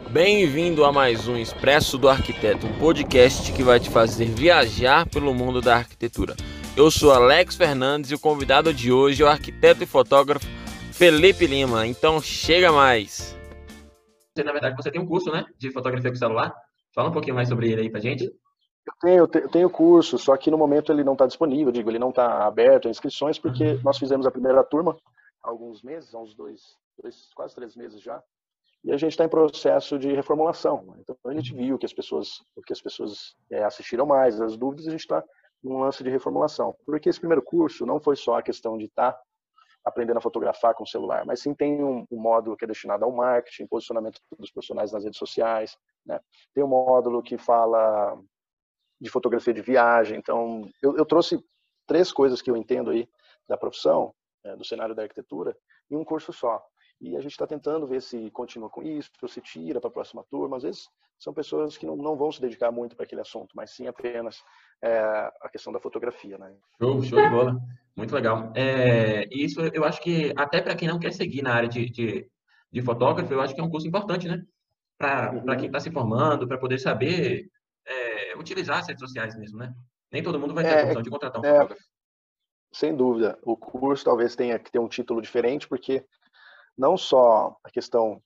Bem-vindo a mais um Expresso do Arquiteto, um podcast que vai te fazer viajar pelo mundo da arquitetura. Eu sou Alex Fernandes e o convidado de hoje é o arquiteto e fotógrafo Felipe Lima. Então chega mais. Você, na verdade, você tem um curso, né, de fotografia com celular. Fala um pouquinho mais sobre ele aí pra gente. Eu tenho, eu tenho curso, só que no momento ele não está disponível, digo, ele não está aberto a inscrições, porque uhum. nós fizemos a primeira turma há alguns meses, há uns dois, dois quase três meses já, e a gente está em processo de reformulação. Né? Então a gente viu que as pessoas, que as pessoas é, assistiram mais, as dúvidas, a gente está num lance de reformulação. Porque esse primeiro curso não foi só a questão de estar tá aprendendo a fotografar com o celular, mas sim tem um, um, módulo que é destinado ao marketing, posicionamento dos profissionais nas redes sociais, né? Tem um módulo que fala de fotografia de viagem. Então, eu, eu trouxe três coisas que eu entendo aí da profissão, é, do cenário da arquitetura, em um curso só. E a gente está tentando ver se continua com isso, se tira para a próxima turma. Às vezes são pessoas que não, não vão se dedicar muito para aquele assunto, mas sim apenas é, a questão da fotografia. Né? Show, show de bola. Muito legal. É, isso eu acho que, até para quem não quer seguir na área de, de, de fotógrafo, eu acho que é um curso importante, né? Para uhum. quem está se formando, para poder saber é, utilizar as redes sociais mesmo, né? Nem todo mundo vai ter é, a opção de contratar um é, fotógrafo. Sem dúvida. O curso talvez tenha que ter um título diferente, porque não só a questão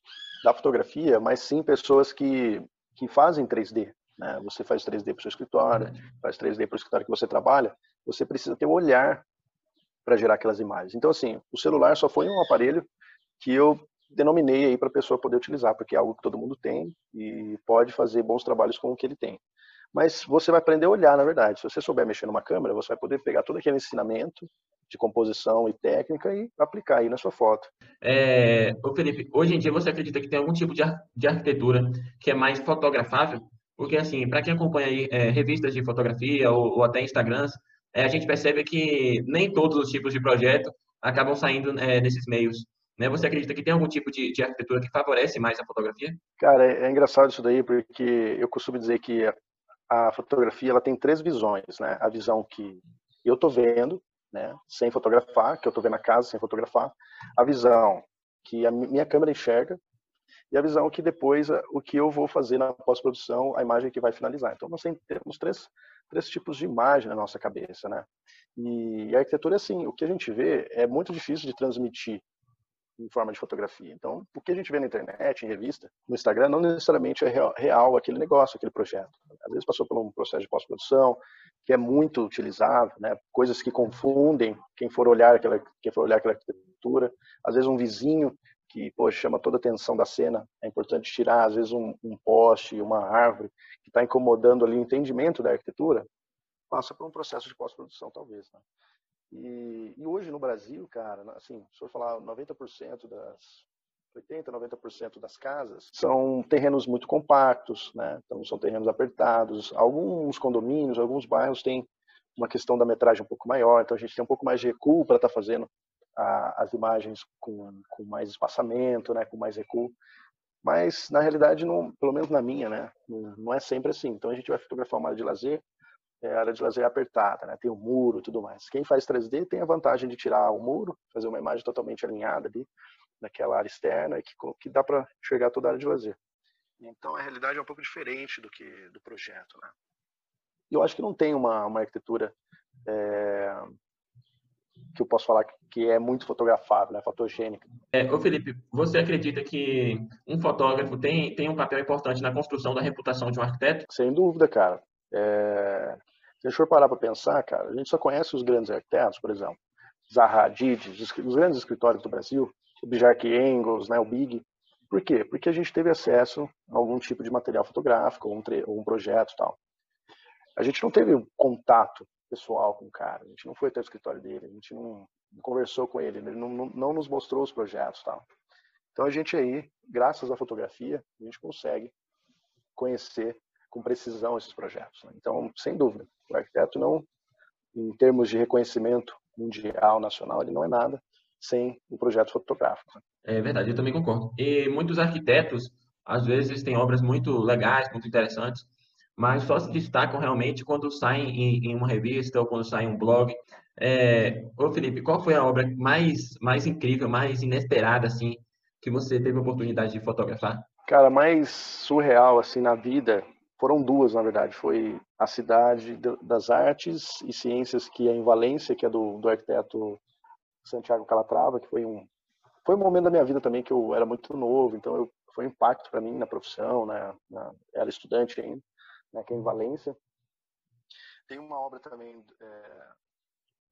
da fotografia, mas sim pessoas que, que fazem 3D. Né? Você faz 3D para o seu escritório, faz 3D para o escritório que você trabalha, você precisa ter o um olhar para gerar aquelas imagens. Então, assim, o celular só foi um aparelho que eu denominei aí para a pessoa poder utilizar, porque é algo que todo mundo tem e pode fazer bons trabalhos com o que ele tem. Mas você vai aprender a olhar, na verdade. Se você souber mexer numa câmera, você vai poder pegar todo aquele ensinamento de composição e técnica e aplicar aí na sua foto. É, ô Felipe, hoje em dia você acredita que tem algum tipo de, ar de arquitetura que é mais fotografável? Porque, assim, para quem acompanha aí, é, revistas de fotografia ou, ou até Instagrams, é, a gente percebe que nem todos os tipos de projeto acabam saindo é, nesses meios. Né? Você acredita que tem algum tipo de, de arquitetura que favorece mais a fotografia? Cara, é, é engraçado isso daí, porque eu costumo dizer que a fotografia ela tem três visões, né? A visão que eu estou vendo, né, sem fotografar, que eu estou vendo a casa sem fotografar, a visão que a minha câmera enxerga e a visão que depois o que eu vou fazer na pós-produção, a imagem que vai finalizar. Então nós temos três, três tipos de imagem na nossa cabeça, né? E a arquitetura, assim, o que a gente vê é muito difícil de transmitir em forma de fotografia. Então, o que a gente vê na internet, em revista, no Instagram, não necessariamente é real, real aquele negócio, aquele projeto. Às vezes passou por um processo de pós-produção que é muito utilizado, né? Coisas que confundem quem for olhar aquela, quem for olhar aquela arquitetura. Às vezes um vizinho que poxa, chama toda a atenção da cena, é importante tirar, às vezes um, um poste, uma árvore que está incomodando ali o entendimento da arquitetura, passa por um processo de pós-produção talvez. Né? E, e, hoje no Brasil, cara, assim, se eu falar 90% das 80, 90% das casas são terrenos muito compactos, né? Então são terrenos apertados. Alguns condomínios, alguns bairros têm uma questão da metragem um pouco maior, então a gente tem um pouco mais de recuo para estar tá fazendo a, as imagens com, com mais espaçamento, né? Com mais recuo. Mas na realidade, não, pelo menos na minha, né? Não, não é sempre assim. Então a gente vai fotografar uma área de lazer, é, a área de lazer é apertada, né? tem o um muro e tudo mais. Quem faz 3D tem a vantagem de tirar o muro, fazer uma imagem totalmente alinhada ali, naquela área externa, que, que dá para enxergar toda a área de lazer. Então a realidade é um pouco diferente do que do projeto. Né? E eu acho que não tem uma, uma arquitetura é, que eu posso falar que é muito fotografável, né, fotogênica. É, ô Felipe, você acredita que um fotógrafo tem, tem um papel importante na construção da reputação de um arquiteto? Sem dúvida, cara. É, se a gente for parar para pensar, cara, a gente só conhece os grandes arquitetos, por exemplo, Zaha Hadid, os grandes escritórios do Brasil, o Bjark Engels, né, o Big. Por quê? Porque a gente teve acesso a algum tipo de material fotográfico, ou um, ou um projeto tal. A gente não teve contato pessoal com o cara, a gente não foi até o escritório dele, a gente não, não conversou com ele, ele não, não, não, nos mostrou os projetos tal. Então a gente aí, graças à fotografia, a gente consegue conhecer com precisão esses projetos. Né? Então, sem dúvida, o arquiteto não, em termos de reconhecimento mundial, nacional, ele não é nada sem o um projeto fotográfico. Né? É verdade, eu também concordo. E muitos arquitetos, às vezes, têm obras muito legais, muito interessantes, mas só se destacam realmente quando saem em, em uma revista ou quando saem em um blog. É... Ô Felipe, qual foi a obra mais, mais incrível, mais inesperada, assim, que você teve a oportunidade de fotografar? Cara, mais surreal assim na vida foram duas, na verdade. Foi a cidade das artes e ciências que é em Valência, que é do, do arquiteto Santiago Calatrava, que foi um foi um momento da minha vida também que eu era muito novo, então eu, foi um impacto para mim na profissão, né? Na, era estudante ainda, né? Que é em Valência. Tem uma obra também é,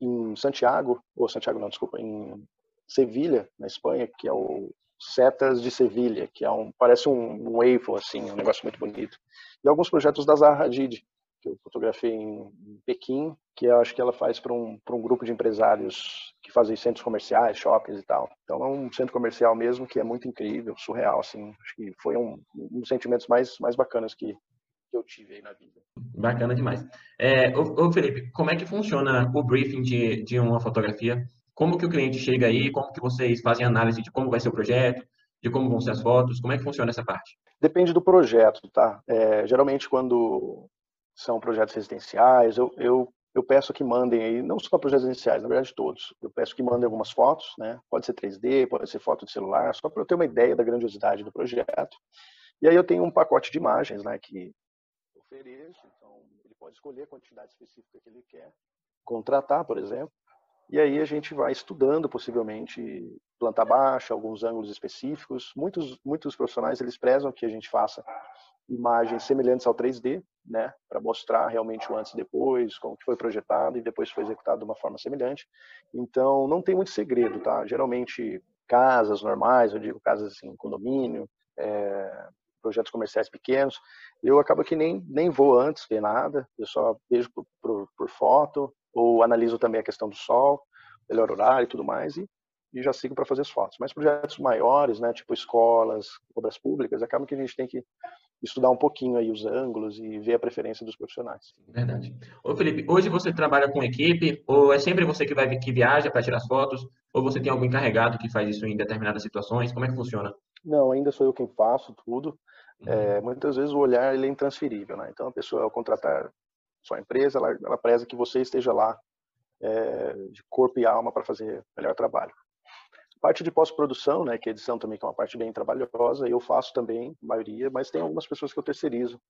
em Santiago, ou Santiago não, desculpa, em Sevilha, na Espanha, que é o Setas de Sevilha, que é um parece um, um assim, um negócio muito bonito. E alguns projetos da Zaha Hadid, que eu fotografei em Pequim, que eu acho que ela faz para um, um grupo de empresários que fazem centros comerciais, shoppings e tal. Então é um centro comercial mesmo que é muito incrível, surreal, assim. Acho que foi um, um dos sentimentos mais, mais bacanas que, que eu tive aí na vida. Bacana demais. É, ô, ô, Felipe, como é que funciona o briefing de, de uma fotografia? Como que o cliente chega aí? Como que vocês fazem análise de como vai ser o projeto? De como vão ser as fotos? Como é que funciona essa parte? Depende do projeto, tá? É, geralmente, quando são projetos residenciais, eu, eu, eu peço que mandem aí, não só projetos residenciais, na verdade todos, eu peço que mandem algumas fotos, né? Pode ser 3D, pode ser foto de celular, só para eu ter uma ideia da grandiosidade do projeto. E aí eu tenho um pacote de imagens, né, que ofereço, então ele pode escolher a quantidade específica que ele quer contratar, por exemplo. E aí a gente vai estudando possivelmente planta baixa, alguns ângulos específicos. Muitos muitos profissionais eles prezam que a gente faça imagens semelhantes ao 3D, né, para mostrar realmente o antes e depois, como que foi projetado e depois foi executado de uma forma semelhante. Então não tem muito segredo, tá? Geralmente casas normais, eu digo casas assim, condomínio, é, projetos comerciais pequenos, eu acabo que nem nem vou antes ver nada, eu só vejo por, por, por foto, ou analiso também a questão do sol, melhor horário e tudo mais, e, e já sigo para fazer as fotos. Mas projetos maiores, né, tipo escolas, obras públicas, acaba que a gente tem que estudar um pouquinho aí os ângulos e ver a preferência dos profissionais. Verdade. Ô Felipe, hoje você trabalha com equipe ou é sempre você que vai que viaja para tirar as fotos ou você tem algum encarregado que faz isso em determinadas situações? Como é que funciona? Não, ainda sou eu quem faço tudo. Uhum. É, muitas vezes o olhar ele é intransferível, né? Então a pessoa ao contratar sua empresa, ela, ela preza que você esteja lá é, de corpo e alma para fazer melhor trabalho. Parte de pós-produção, né, que é edição também, que é uma parte bem trabalhosa, eu faço também, maioria, mas tem algumas pessoas que eu terceirizo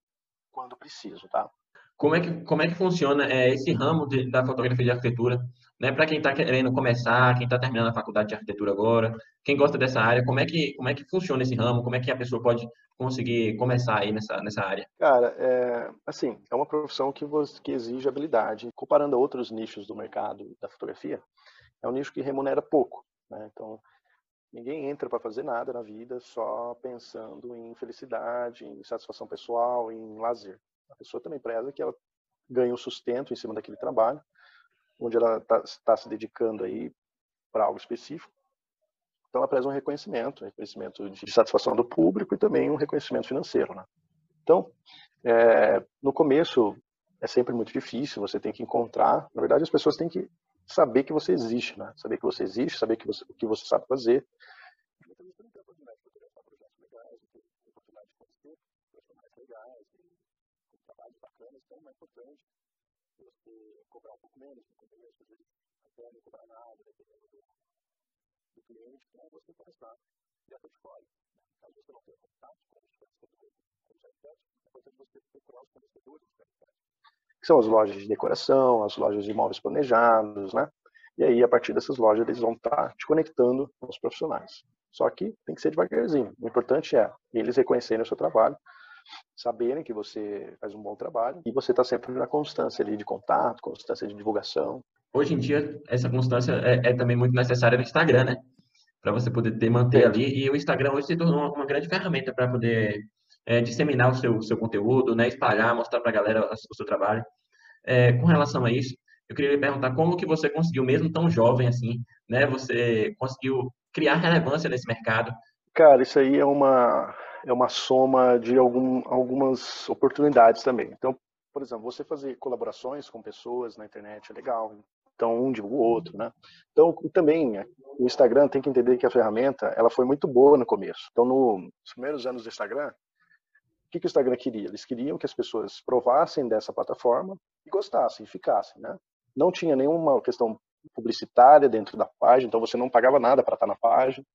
quando preciso, tá? Como é que, como é que funciona é, esse ramo de, da fotografia de arquitetura? Né, para quem está querendo começar, quem está terminando a faculdade de arquitetura agora, quem gosta dessa área, como é que como é que funciona esse ramo? Como é que a pessoa pode conseguir começar aí nessa nessa área? Cara, é, assim, é uma profissão que você, que exige habilidade. Comparando a outros nichos do mercado da fotografia, é um nicho que remunera pouco. Né? Então, ninguém entra para fazer nada na vida só pensando em felicidade, em satisfação pessoal, em lazer. A pessoa também preza que ela ganha o sustento em cima daquele trabalho, onde ela está tá se dedicando aí para algo específico. Então ela preza um reconhecimento, um reconhecimento de satisfação do público e também um reconhecimento financeiro. Né? Então, é, no começo é sempre muito difícil, você tem que encontrar, na verdade as pessoas têm que saber que você existe, né? Saber que você existe, saber que você, o que você sabe fazer. Então, é importante você cobrar um pouco menos às vezes até não cobrar nada, dependendo do, do cliente, para você começar portfólio. Caso você não tenha contato com os fornecedores, com os arquitetos, é importante você procurar os fornecedores arquitetos que são as lojas de decoração, as lojas de imóveis planejados, né? E aí, a partir dessas lojas, eles vão estar te conectando com os profissionais. Só que tem que ser devagarzinho. O importante é eles reconhecerem o seu trabalho, saberem que você faz um bom trabalho e você está sempre na constância ali de contato, constância de divulgação. Hoje em dia, essa constância é, é também muito necessária no Instagram, né? Para você poder ter, manter é. ali. E o Instagram hoje se tornou uma, grande ferramenta para poder é, disseminar o seu, seu conteúdo, né, espalhar, mostrar para a galera o seu trabalho. É, com relação a isso, eu queria lhe perguntar como que você conseguiu, mesmo tão jovem assim, né, você conseguiu criar relevância nesse mercado? Cara, isso aí é uma, é uma soma de algum, algumas oportunidades também. Então, por exemplo, você fazer colaborações com pessoas na internet é legal. Então, um divulga o outro, né? Então, também, o Instagram tem que entender que a ferramenta, ela foi muito boa no começo. Então, no, nos primeiros anos do Instagram, o que, que o Instagram queria? Eles queriam que as pessoas provassem dessa plataforma e gostassem, e ficassem, né? Não tinha nenhuma questão publicitária dentro da página, então você não pagava nada para estar na página.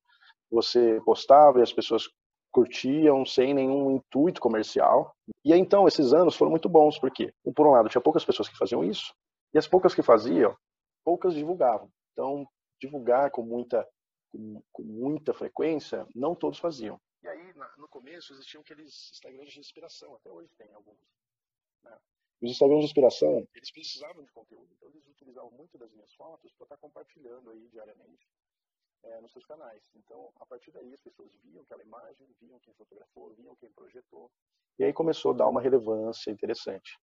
você postava e as pessoas curtiam sem nenhum intuito comercial. E então, esses anos foram muito bons, porque, por um lado, tinha poucas pessoas que faziam isso, e as poucas que faziam, poucas divulgavam. Então, divulgar com muita, com, com muita frequência, não todos faziam. E aí, no começo, existiam aqueles Instagrams de inspiração, até hoje tem alguns. Né? Os Instagrams de inspiração, eles precisavam de conteúdo, então eles utilizavam muito das minhas fotos para estar compartilhando aí diariamente é, nos seus canais. Então, a partir daí, as pessoas viam aquela imagem, viam quem fotografou, viam quem projetou. E aí começou a dar uma relevância interessante.